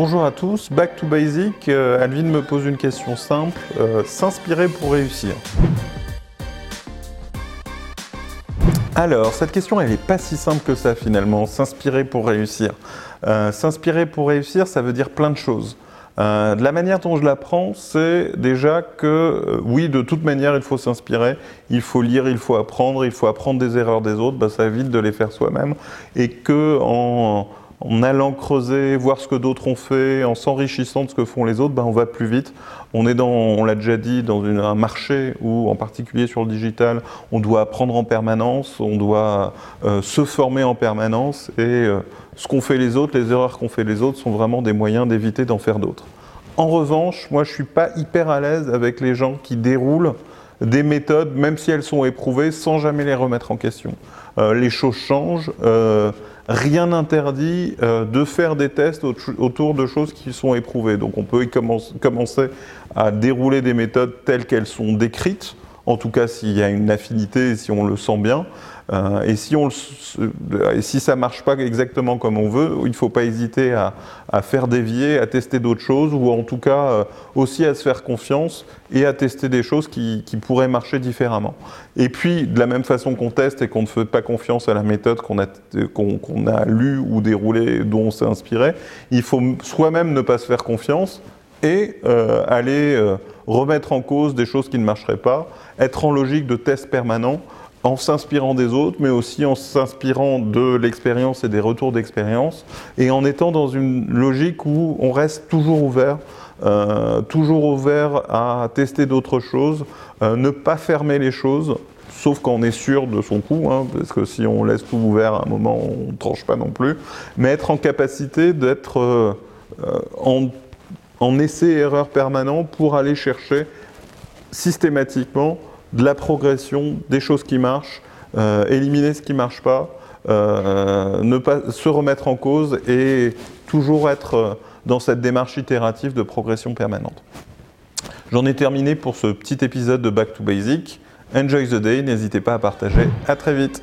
Bonjour à tous, Back to Basic. Euh, Alvin me pose une question simple, euh, s'inspirer pour réussir. Alors, cette question, elle n'est pas si simple que ça finalement, s'inspirer pour réussir. Euh, s'inspirer pour réussir, ça veut dire plein de choses. de la manière dont je l'apprends, c'est déjà que oui, de toute manière, il faut s'inspirer, il faut lire, il faut apprendre, il faut apprendre des erreurs des autres, bah, ça évite de les faire soi-même, et que en, en allant creuser, voir ce que d'autres ont fait, en s'enrichissant de ce que font les autres, ben on va plus vite. On est dans, on l'a déjà dit, dans un marché où, en particulier sur le digital, on doit apprendre en permanence, on doit euh, se former en permanence, et euh, ce qu'ont fait les autres, les erreurs qu'ont fait les autres, sont vraiment des moyens d'éviter d'en faire d'autres. En revanche, moi, je suis pas hyper à l'aise avec les gens qui déroulent des méthodes, même si elles sont éprouvées, sans jamais les remettre en question. Euh, les choses changent rien n'interdit euh, de faire des tests autour de choses qui sont éprouvées. Donc on peut commencer à dérouler des méthodes telles qu'elles sont décrites, en tout cas s'il y a une affinité si on le sent bien. Euh, et, si on, si ça ne marche pas exactement comme on veut, il ne faut pas hésiter à, faire dévier, à tester d'autres choses, ou en tout cas euh, aussi à se faire confiance et à tester des choses qui, pourraient marcher différemment. Et puis, de la même façon qu'on teste et qu'on ne fait pas confiance à la méthode qu'on a, qu'on, a lue ou déroulée, dont on s'est inspiré, il faut soi-même ne pas se faire confiance et euh, aller remettre en cause des choses qui ne marcheraient pas, être en logique de test permanent en s'inspirant des autres, mais aussi en s'inspirant de l'expérience et des retours d'expérience, et en étant dans une logique où on reste toujours ouvert, euh, toujours ouvert à tester d'autres choses, euh, ne pas fermer les choses, sauf quand on est sûr de son coup, hein, parce que si on laisse tout ouvert à un moment, on ne tranche pas non plus, mais être en capacité d'être euh, en, en essai-erreur permanent pour aller chercher systématiquement de la progression, des choses qui marchent, euh, éliminer ce qui ne marche pas, euh, ne pas se remettre en cause et toujours être euh, dans cette démarche itérative de progression permanente. J'en ai terminé pour ce petit épisode de Back to Basic. Enjoy the day, n'hésitez pas à partager. À très vite.